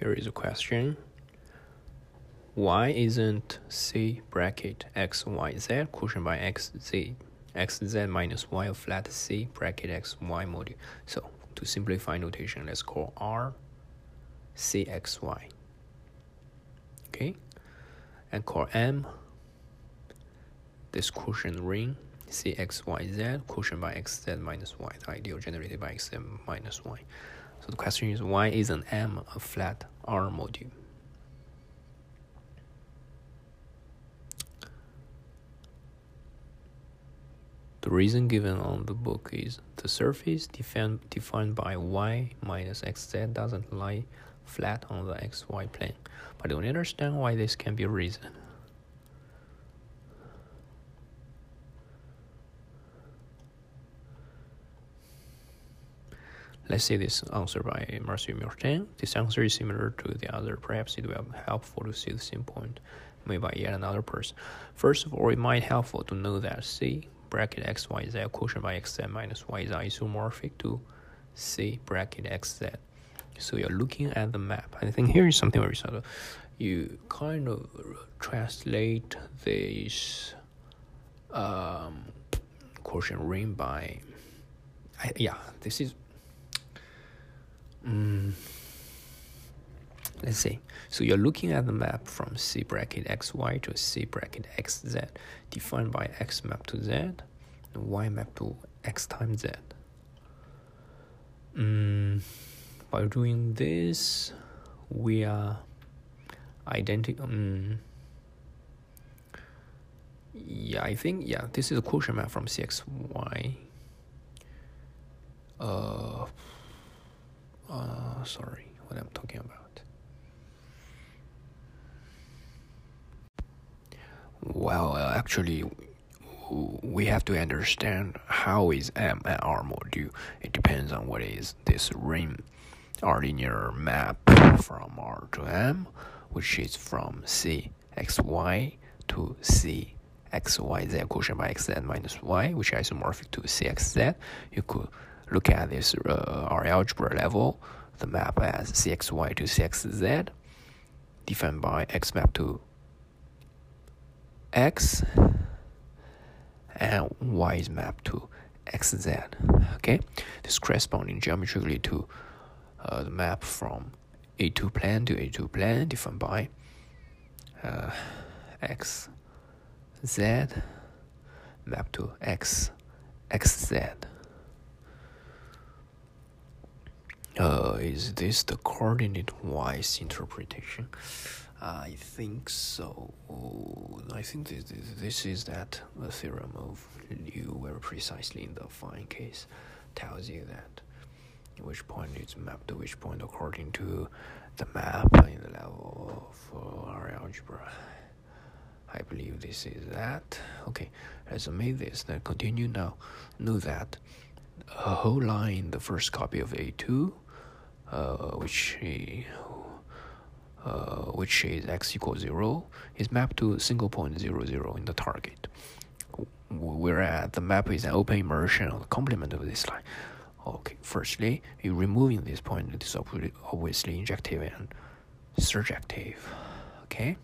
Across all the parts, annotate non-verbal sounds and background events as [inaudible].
here is a question. Why isn't C bracket x y z quotient by x z x z minus y a flat C bracket x y module? So to simplify notation, let's call R C x y. Okay, and call M this quotient ring C x y z quotient by x z minus y, the ideal generated by x z minus y. So the question is why isn't M a flat R module? The reason given on the book is the surface defined, defined by y minus xz doesn't lie flat on the xy plane. But don't understand why this can be a reason. Let's see this answer by Marcel Martin. This answer is similar to the other. Perhaps it will be helpful to see the same point made by yet another person. First of all, it might be helpful to know that C bracket x y z quotient by x z minus y is isomorphic to C bracket x z. So you're looking at the map. I think [laughs] here is something very subtle. You kind of translate this um, quotient ring by, I, yeah, this is Mm, let's see. So you're looking at the map from C bracket xy to C bracket xz, defined by x map to z, and y map to x times z. Mm, by doing this, we are identical. Um, yeah, I think yeah, this is a quotient map from CXY. Uh uh, sorry, what I'm talking about. Well, uh, actually, we have to understand how is M and R module. It depends on what is this ring R linear map from R to M, which is from C x y to C x y z quotient by x z minus y, which is isomorphic to C x z. You could look at this uh, R algebra level, the map as cxy to cxz, defined by x map to x, and y is mapped to xz. Okay, this corresponding geometrically to uh, the map from A2 plane to A2 plane, defined by uh, x z map to x xz. Uh, is this the coordinate-wise interpretation? I think so. I think this, this is that the theorem of Liu very precisely in the affine case tells you that which point is mapped to which point according to the map in the level of our algebra. I believe this is that. Okay, let's make this. Then continue now. Know that a whole line, the first copy of A2 uh, which uh, which is x equals zero, is mapped to single point zero zero in the target. Whereas the map is an open immersion of the complement of this line. Okay, firstly, you removing this point, it is obviously injective and surjective. Okay,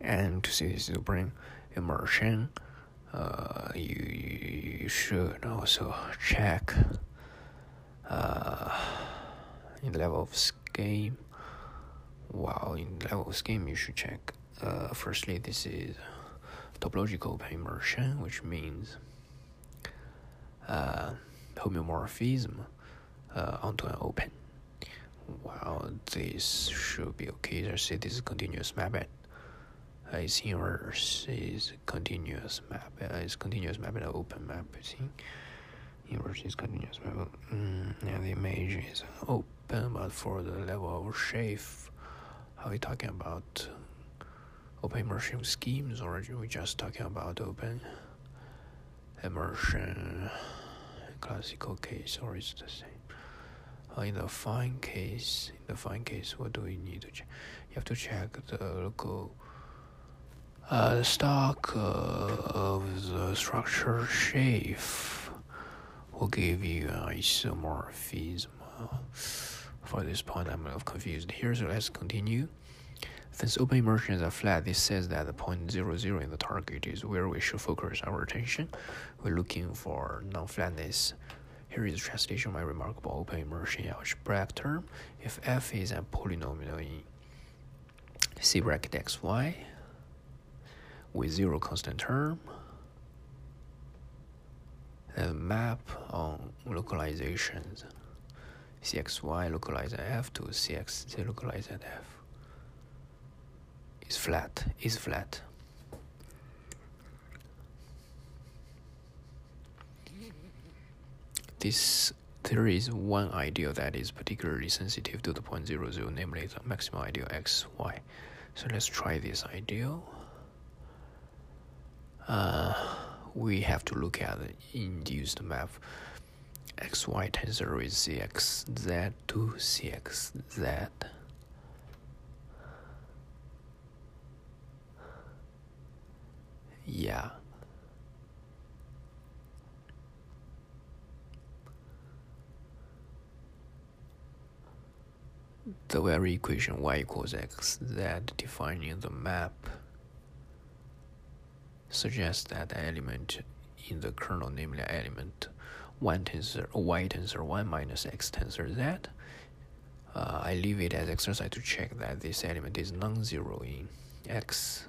and to see this bring immersion, uh, you, you should also check uh, in the level of scheme wow in level of scheme you should check. Uh, firstly this is topological immersion which means uh, homeomorphism uh, onto an open. Wow this should be okay. Let's say this is continuous mapping its inverse is continuous map uh, is continuous map and open map see inverse is continuous level. Mm, and the image is open, but for the level of sheaf, are we talking about open immersion schemes or are we just talking about open immersion classical case or is the same? Uh, in the affine case, in the affine case, what do we need to check? You have to check the local uh, stalk uh, of the structure sheaf will give you isomorphism. For this point, I'm a little confused here, so let's continue. Since open immersions are flat, this says that the point zero zero in the target is where we should focus our attention. We're looking for non-flatness. Here is a translation of my remarkable open immersion algebraic term. If f is a polynomial in C bracket xy with zero constant term, then map on localizations cxy localized at f to cx localized f is flat, is flat. This there is one ideal that is particularly sensitive to the point zero zero, namely the maximal ideal x y. So let's try this ideal. Uh, we have to look at the induced map xy tensor with cxz to cxz. Yeah. The very equation y equals x z defining the map suggests that the element in the kernel, namely element 1 tensor y tensor 1 minus x tensor z, uh, I leave it as exercise to check that this element is non-zero in x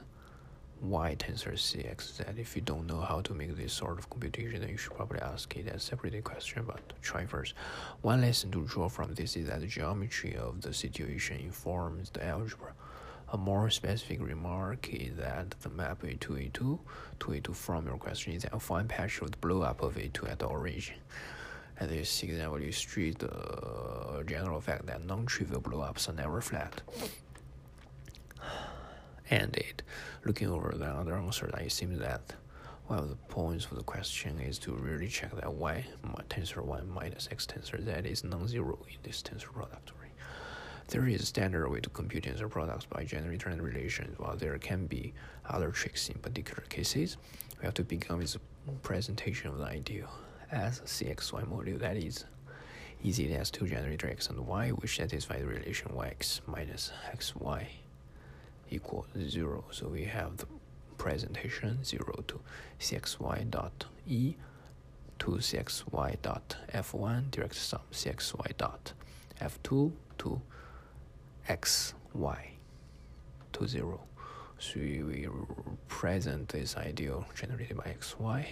y tensor c x z. if you don't know how to make this sort of computation then you should probably ask it as a separated question but try first one lesson to draw from this is that the geometry of the situation informs the algebra a more specific remark is that the map a2 a2 to a2 from your question is a fine patch of the blow up of a2 at the origin and this example illustrates the uh, general fact that non-trivial blow-ups are never flat [sighs] and it. Looking over the other answer, it seems that one of the points for the question is to really check that y tensor y minus x tensor z is non-zero in this tensor product. There is a standard way to compute tensor products by generator relations, while there can be other tricks in particular cases. We have to begin with a presentation of the ideal as a CXY module that is easy as to generate x and y, which satisfy the relation yx minus xy equal 0. So we have the presentation 0 to cxy dot e to cxy dot f1 direct sum cxy dot f2 to xy to 0. So we present this ideal generated by xy.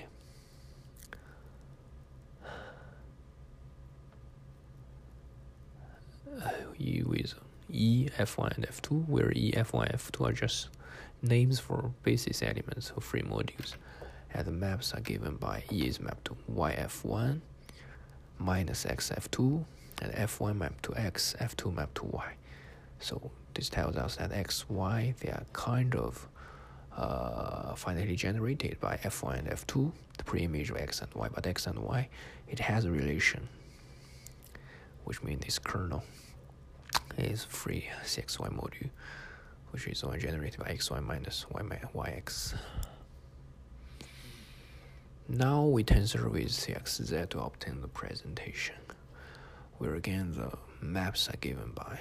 Uh, with E, F1, and F2, where E, F1, F2 are just names for basis elements of free modules. And the maps are given by E is mapped to YF1 minus XF2, and F1 mapped to X, F2 mapped to Y. So this tells us that X, Y, they are kind of uh, finitely generated by F1 and F2, the preimage of X and Y, but X and Y, it has a relation, which means it's kernel is free cxy module, which is only generated by xy minus y yx. Now we tensor with cxz to obtain the presentation, where again the maps are given by